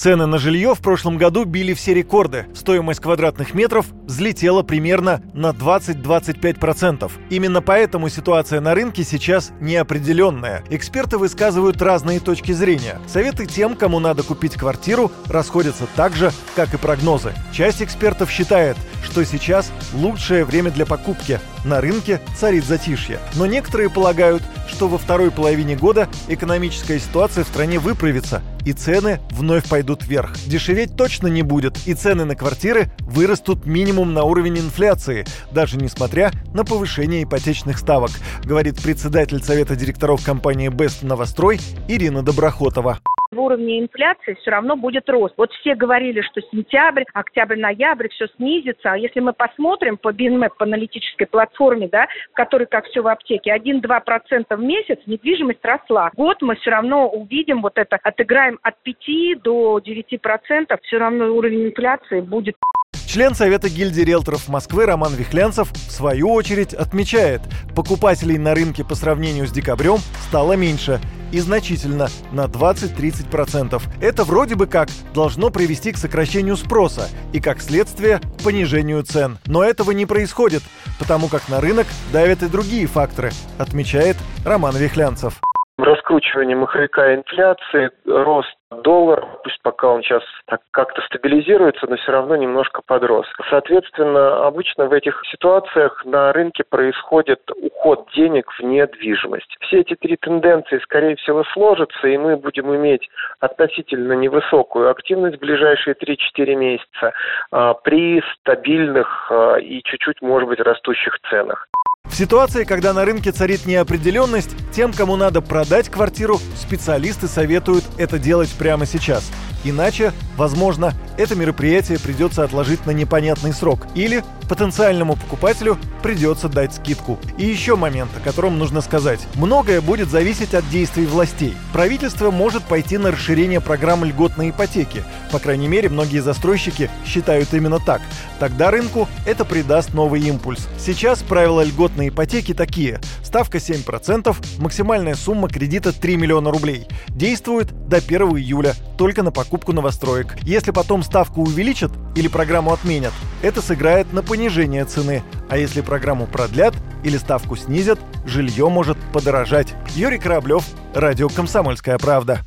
Цены на жилье в прошлом году били все рекорды. Стоимость квадратных метров взлетела примерно на 20-25%. Именно поэтому ситуация на рынке сейчас неопределенная. Эксперты высказывают разные точки зрения. Советы тем, кому надо купить квартиру, расходятся так же, как и прогнозы. Часть экспертов считает, что сейчас лучшее время для покупки. На рынке царит затишье. Но некоторые полагают, что во второй половине года экономическая ситуация в стране выправится, и цены вновь пойдут вверх. Дешеветь точно не будет, и цены на квартиры вырастут минимум на уровень инфляции, даже несмотря на повышение ипотечных ставок, говорит председатель Совета директоров компании «Бест Новострой» Ирина Доброхотова в уровне инфляции все равно будет рост. Вот все говорили, что сентябрь, октябрь, ноябрь все снизится. А если мы посмотрим по BNMAP, по аналитической платформе, да, в которой, как все в аптеке, 1-2% в месяц недвижимость росла. Год мы все равно увидим вот это, отыграем от 5 до 9%, все равно уровень инфляции будет Член Совета гильдии риэлторов Москвы Роман Вихлянцев в свою очередь отмечает, покупателей на рынке по сравнению с декабрем стало меньше и значительно на 20-30%. Это вроде бы как должно привести к сокращению спроса и, как следствие, к понижению цен. Но этого не происходит, потому как на рынок давят и другие факторы, отмечает Роман Вихлянцев раскручивание маховика инфляции, рост доллара, пока он сейчас так как-то стабилизируется, но все равно немножко подрос. Соответственно, обычно в этих ситуациях на рынке происходит уход денег в недвижимость. Все эти три тенденции, скорее всего, сложатся, и мы будем иметь относительно невысокую активность в ближайшие 3-4 месяца а, при стабильных а, и чуть-чуть, может быть, растущих ценах. В ситуации, когда на рынке царит неопределенность, тем, кому надо продать квартиру, специалисты советуют это делать прямо сейчас. Иначе, возможно, это мероприятие придется отложить на непонятный срок. Или потенциальному покупателю придется дать скидку. И еще момент, о котором нужно сказать. Многое будет зависеть от действий властей. Правительство может пойти на расширение программы льготной ипотеки. По крайней мере, многие застройщики считают именно так. Тогда рынку это придаст новый импульс. Сейчас правила льготной ипотеки такие. Ставка 7%, максимальная сумма кредита 3 миллиона рублей. Действует до 1 июля, только на покупку новостроек. Если потом ставку увеличат или программу отменят, это сыграет на понижение цены. А если программу продлят или ставку снизят, жилье может подорожать. Юрий Кораблев, Радио «Комсомольская правда».